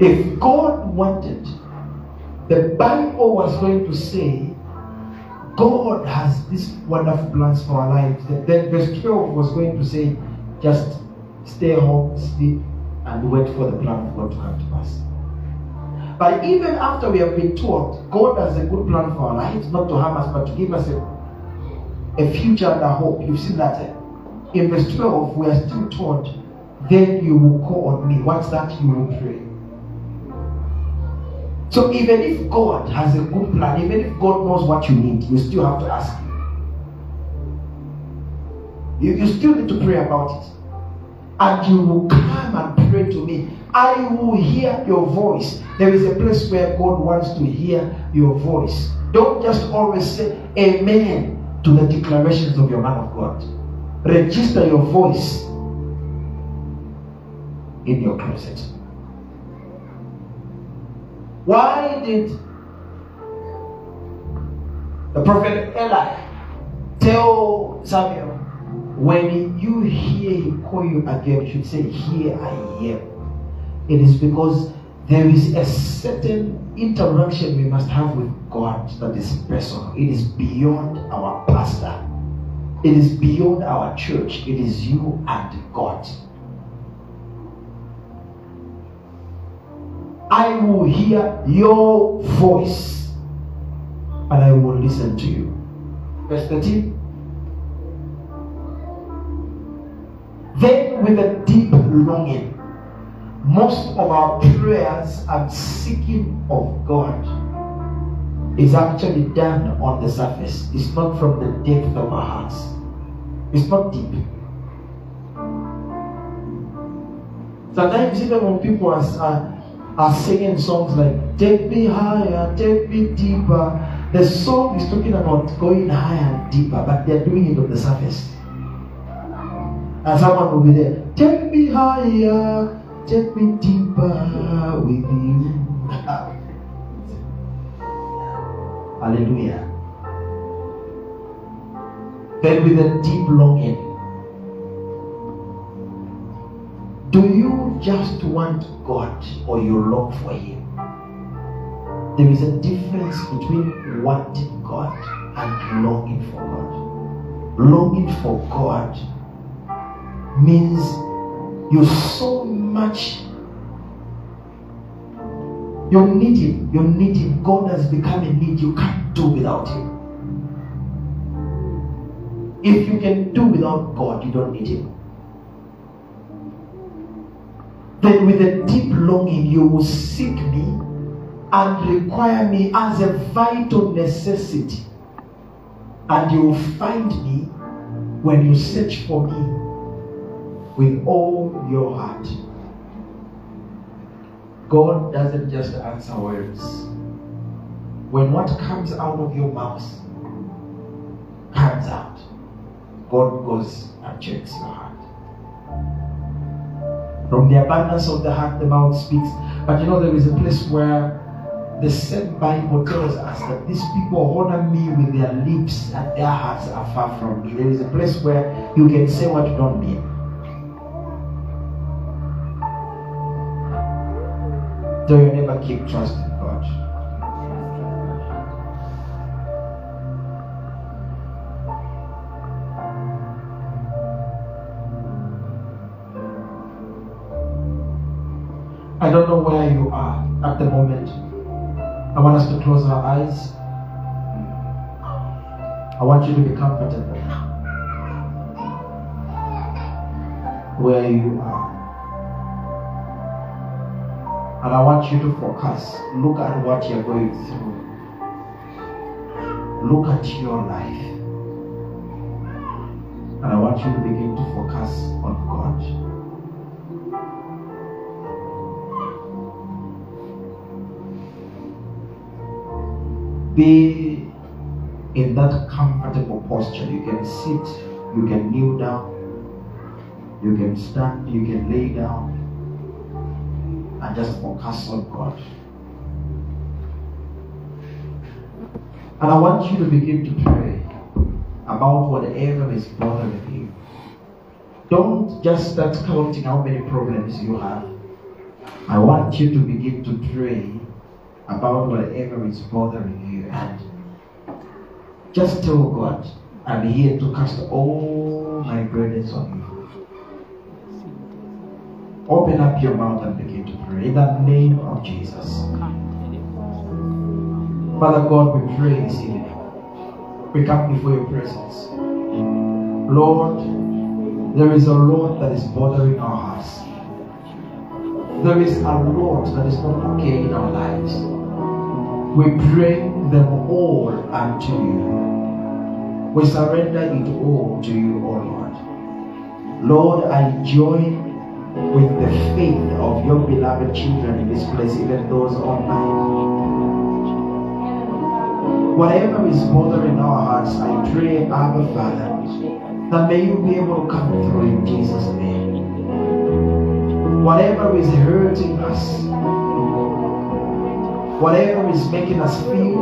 S2: If God wanted, the Bible was going to say, God has these wonderful plans for our lives. Then verse 12 was going to say, just stay home, sleep, and wait for the plan of God to come to pass. But even after we have been taught God has a good plan for our lives, not to harm us, but to give us a, a future and a hope. You've seen that. Eh? In verse 12, we are still taught, then you will call on me. What's that? You will pray. So even if God has a good plan, even if God knows what you need, you still have to ask. You, you still need to pray about it. And you will come and pray to me. I will hear your voice. There is a place where God wants to hear your voice. Don't just always say amen to the declarations of your man of God. Register your voice in your closet. Why did the prophet Eli tell Samuel, when you hear him call you again, you should say, Here I am. It is because there is a certain interaction we must have with God that is personal. It is beyond our pastor, it is beyond our church. It is you and God. I will hear your voice and I will listen to you. Verse 13. With a deep longing, most of our prayers and seeking of God is actually done on the surface. It's not from the depth of our hearts. It's not deep. Sometimes even when people are, are are singing songs like Take Me Higher, Take Me Deeper. The song is talking about going higher and deeper, but they're doing it on the surface. And someone will be there, Take me higher, take me deeper with you. Hallelujah. Then with a deep longing Do you just want God or you long for Him? There is a difference between wanting God and longing for God. Longing for God means you so much you need him. You need him. God has become a need. You can't do without him. If you can do without God, you don't need him then with a deep longing you will seek me and require me as a vital necessity. And you will find me when you search for me with all your heart. God doesn't just answer words. When what comes out of your mouth comes out, God goes and checks your heart. From the abundance of the heart, the mouth speaks. But you know, there is a place where the same Bible tells us that these people honor me with their lips and their hearts are far from me. There is a place where you can say what you don't mean. Do you never keep trusting God? I don't know where you are at the moment. I want us to close our eyes. I want you to be comfortable where you are. And I want you to focus. Look at what you're going through. Look at your life. And I want you to begin to focus on God. Be in that comfortable posture. You can sit, you can kneel down, you can stand, you can lay down, and just focus on God. And I want you to begin to pray about whatever is bothering you. Don't just start counting how many problems you have. I want you to begin to pray about whatever is bothering you and just tell God, I'm here to cast all my burdens on you. Open up your mouth and in the name of Jesus. Father God, we pray this evening. We come before your presence. Lord, there is a lot that is bothering our hearts. There is a lot that is not okay in our lives. We bring them all unto you. We surrender it all to you, O Lord. Lord, I join with the faith of your beloved children in this place, even those online. Whatever is bothering our hearts, I pray, Abba Father, that may you be able to come through in Jesus' name. Whatever is hurting us, whatever is making us feel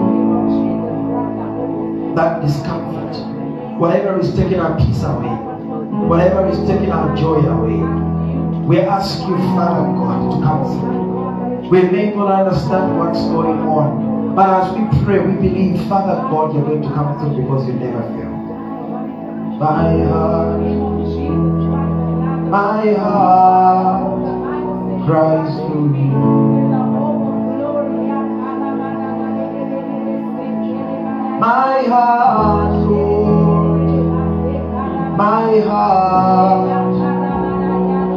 S2: that discomfort, whatever is taking our peace away, whatever is taking our joy away, we ask you, Father God, to come through. We may not understand what's going on, but as we pray, we believe, Father God, you're going to come through because you never fail. My heart, my heart cries to you. My heart, Lord, my heart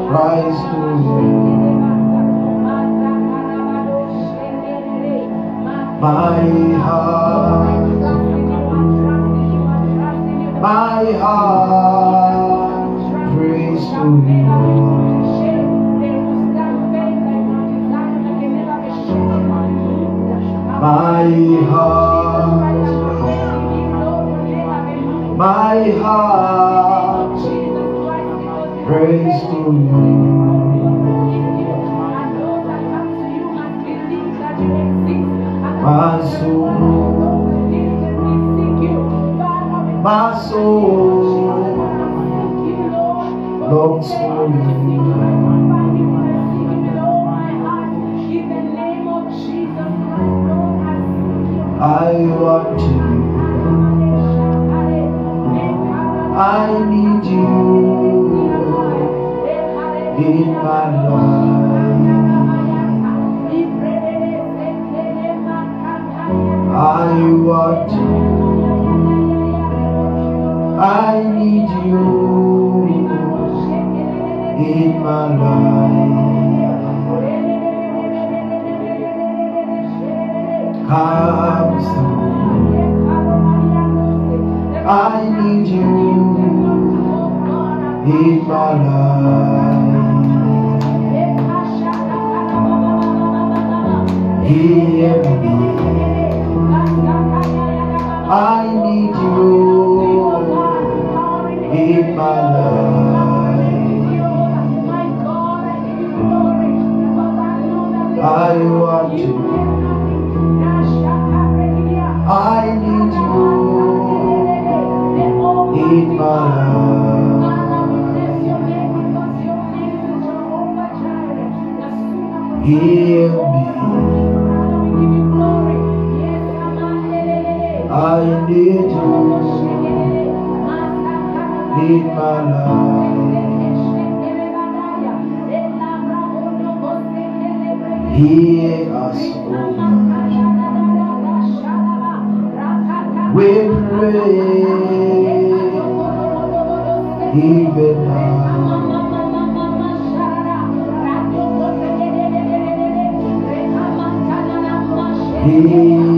S2: cries to. My heart, my heart prays to you. My heart, my heart prays to you. My soul, my soul longs for you. I want you. I need you in my life. I want you. I need you in my life. Come through. I need you in my life. Me. I need you my life. I life. Hear us, O. We pray even now. Heal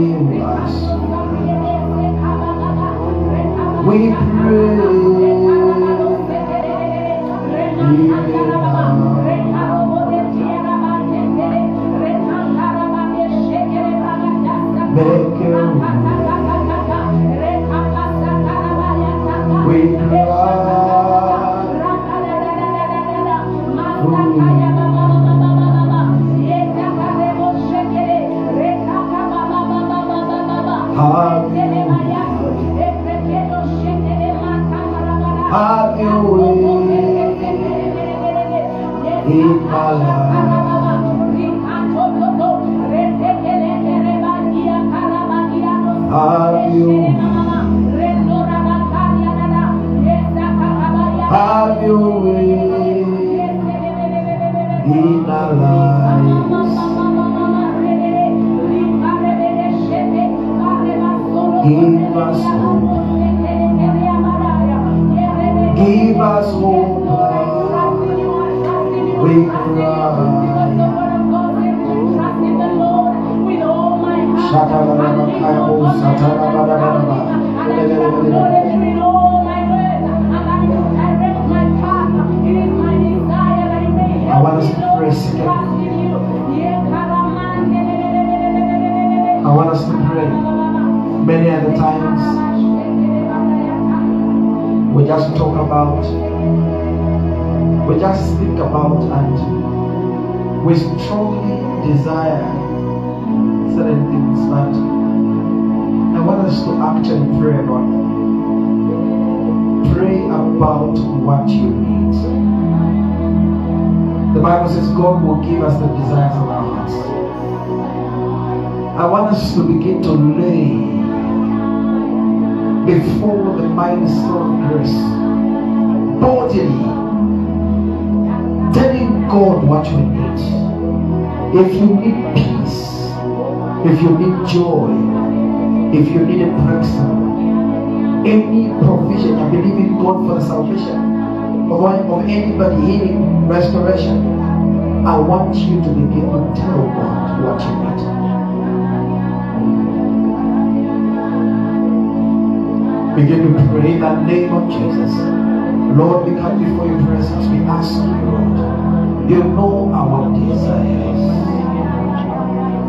S2: before the of grace, boldly telling God what you need. If you need peace, if you need joy, if you need a breakthrough, any provision, I believe in God for the salvation of, of anybody, healing, restoration. I want you to begin to tell God what you need. Begin to pray in the name of Jesus. Lord, we come before your presence. We ask you, Lord. You know our desires.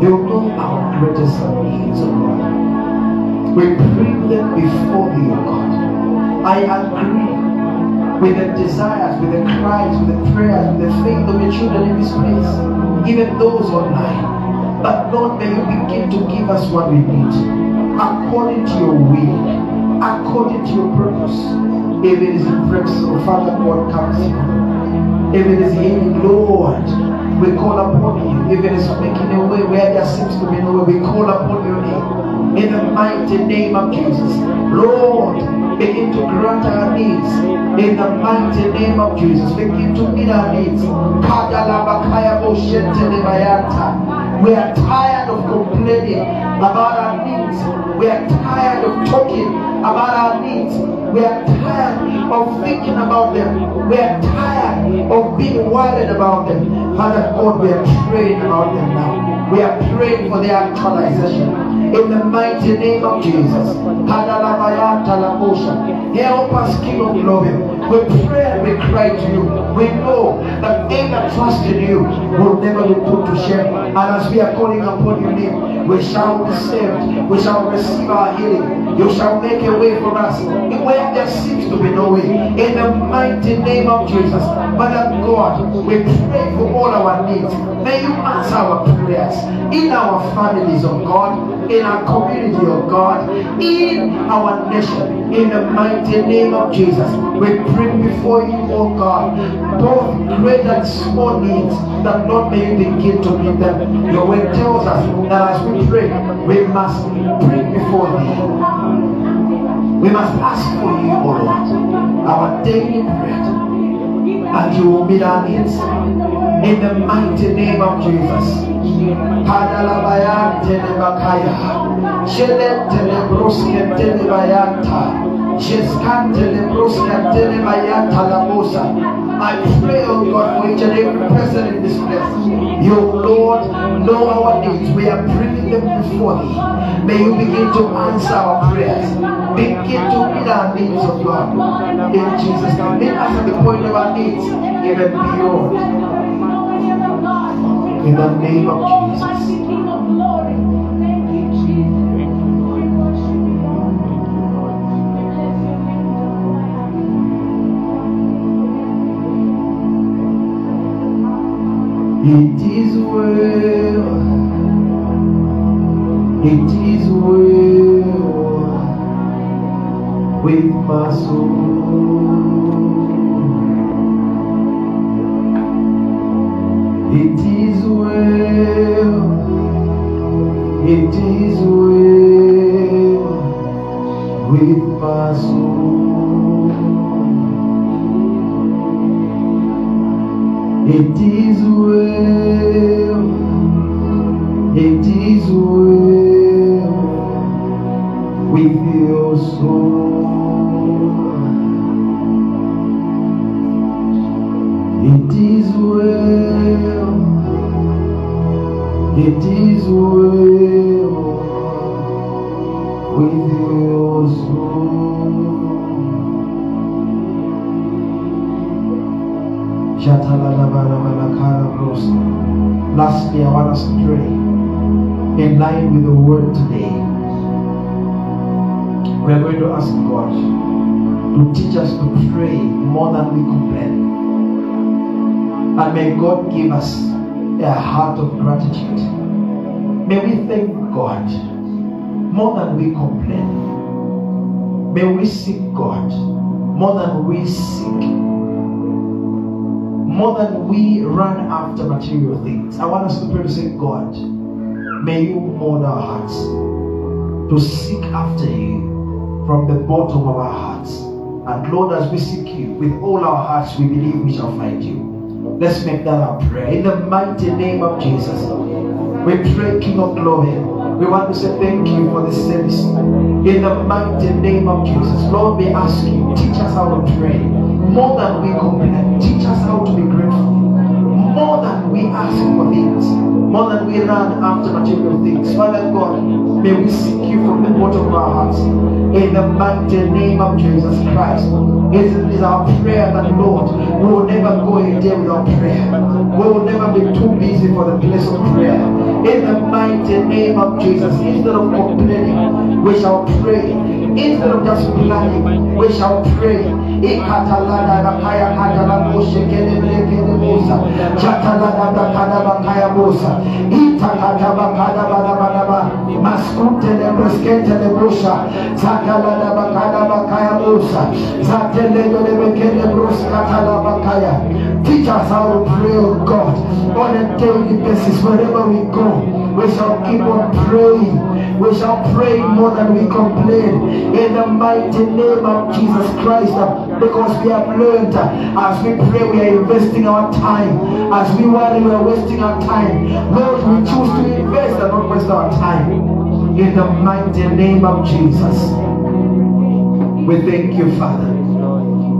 S2: You know our greatest needs, Lord. We bring them before thee, God. I agree with the desires, with the cries, with the prayers, with the faith of your children in this place, even those online. But Lord, may you begin to give us what we need according to your will according to your purpose. If it is in breakthrough, Father God comes in. If it is healing, Lord, we call upon you. If it is making a way where there seems to be no way, we call upon your name. In the mighty name of Jesus. Lord, begin to grant our needs. In the mighty name of Jesus. Begin to meet our needs. We are tired of complaining about our needs. We are tired of talking about our needs. We are tired of thinking about them. We are tired of being worried about them. Father God, we are praying about them now. We are praying for their actualization. In the mighty name of Jesus. Help us, King of Glory. We pray and we cry to you. We know that they that trust in you will never be put to shame. And as we are calling upon your name, we shall be saved. We shall receive our healing. You shall make a way for us where there seems to be no way. In the mighty name of Jesus. Father God, we pray for all our needs. May you answer our prayers in our families, oh God, in our community, oh God, in our nation. In the mighty name of Jesus, we bring before you, oh God, both great and small needs that Lord may you begin to meet them. Your word tells us that as we pray, we must bring before thee. We must ask for you, O Lord, our daily bread, and you will meet our needs. In the mighty name of Jesus. I pray, oh God, for each and every person in this place. Your Lord, know our needs. We are bringing them before thee. May you begin to answer our prayers. Begin to meet our needs of God. In Jesus' name. Meet us at the point of our needs, even beyond. In the name of oh, the Almighty King of Lord, thank you, Jesus. It is well. It is well with my soul. It is well. It is well with my soul. It is well. It is well with your soul. In line with the word today. We are going to ask God to teach us to pray more than we complain. And may God give us a heart of gratitude. May we thank God more than we complain. May we seek God more than we seek more than we run after material things. I want us to pray to say, God, may you mold our hearts to seek after you from the bottom of our hearts. And Lord, as we seek you with all our hearts, we believe we shall find you. Let's make that our prayer. In the mighty name of Jesus, we pray, King of Glory. We want to say thank you for this service. In the mighty name of Jesus, Lord, we ask you, teach us how to pray more than we complain. Teach us how to be grateful. More than we ask for things. More than we run after material things. Father God, may we seek you from the bottom of our hearts. In the mighty name of Jesus Christ. It is our prayer that, Lord, we will never go a day without prayer. We will never be too busy for the place of prayer. In the mighty name of Jesus, instead of complaining, we shall pray. Instead of just planning, we shall pray. Ikatalada bakaya kadala moshe kele kele musa. Chatalada bakada bakaya musa. Itakata bakada bada bada ba. Maskute. Teach us how to pray, oh God, on a daily basis wherever we go. We shall keep on praying. We shall pray more than we complain. In the mighty name of Jesus Christ. Because we have learned as we pray, we are investing our time. As we worry, we are wasting our time. Lord, we choose to invest and not waste our time. In the mighty name of Jesus. We thank you, Father.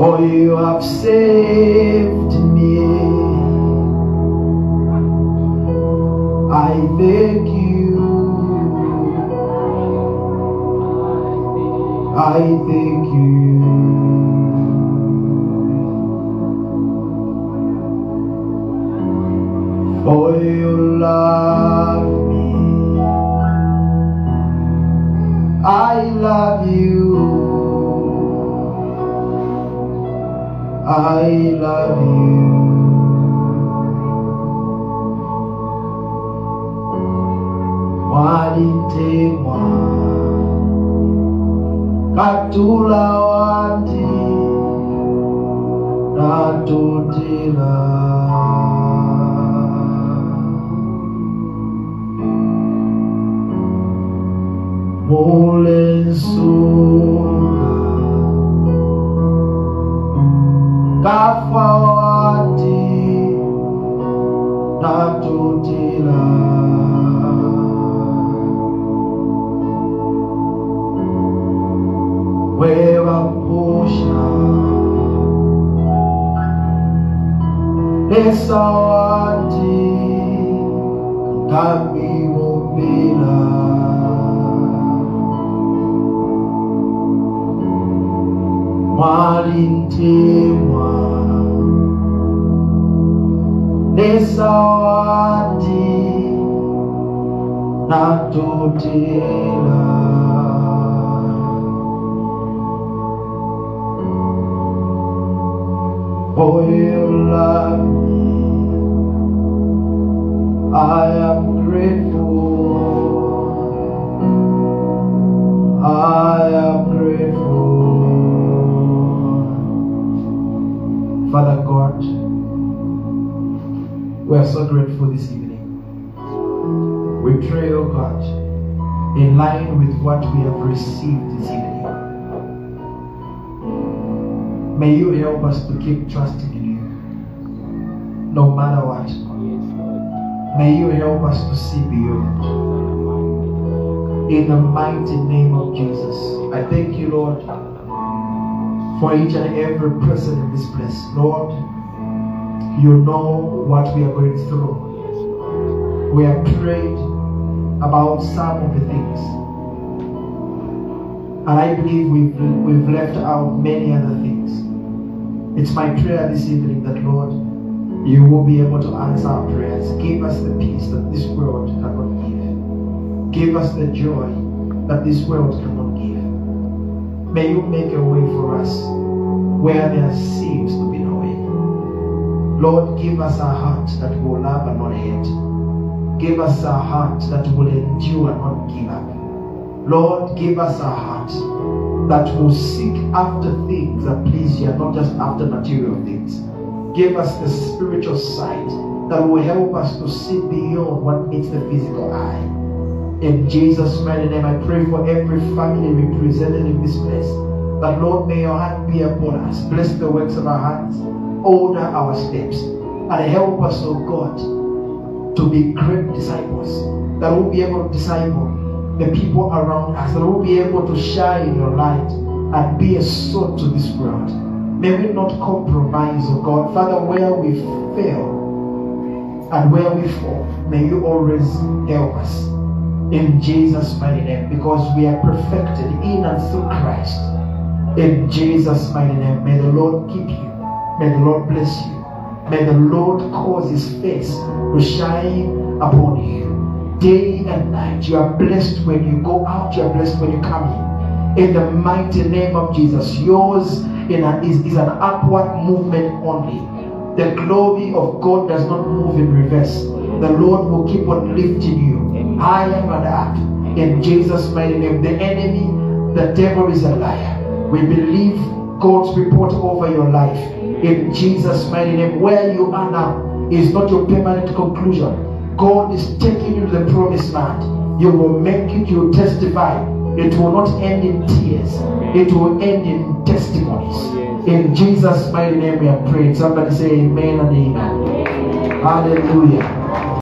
S2: For you have saved me. I thank you. I thank you. For you love me. I love you. I love you. Walitemwa katula wandi natutila mulensunga kafa wandi natutila wewapusha esawati nesawati natutila For are so grateful this evening. We pray, oh God, in line with what we have received this evening. May you help us to keep trusting in you, no matter what. May you help us to see beyond. In the mighty name of Jesus, I thank you, Lord, for each and every person in this place. Lord, you know what we are going through. We have prayed about some of the things. And I believe we've, we've left out many other things. It's my prayer this evening that, Lord, you will be able to answer our prayers. Give us the peace that this world cannot give. Give us the joy that this world cannot give. May you make a way for us where there seems Lord, give us a heart that will love and not hate. Give us a heart that will endure and not give up. Lord, give us a heart that will seek after things that please you, and not just after material things. Give us the spiritual sight that will help us to see beyond what meets the physical eye. In Jesus' mighty name, I pray for every family represented in this place. That Lord, may your hand be upon us. Bless the works of our hands. Order our steps. And help us, oh God, to be great disciples. That we'll be able to disciple the people around us. That we'll be able to shine your light and be a sword to this world. May we not compromise, oh God. Father, where we fail and where we fall, may you always help us in Jesus' mighty name because we are perfected in and through Christ. In Jesus' mighty name, may the Lord keep you. May the Lord bless you. May the Lord cause his face to shine upon you day and night. You are blessed when you go out, you are blessed when you come in. In the mighty name of Jesus, yours a, is, is an upward movement only. The glory of God does not move in reverse. The Lord will keep on lifting you higher and up. In Jesus' mighty name, the enemy, the devil is a liar. We believe God's report over your life. In Jesus' mighty name, where you are now is not your permanent conclusion. God is taking you to the promised land. You will make it, you will testify. It will not end in tears, it will end in testimonies. In Jesus' mighty name, we are praying. Somebody say amen and amen. Hallelujah.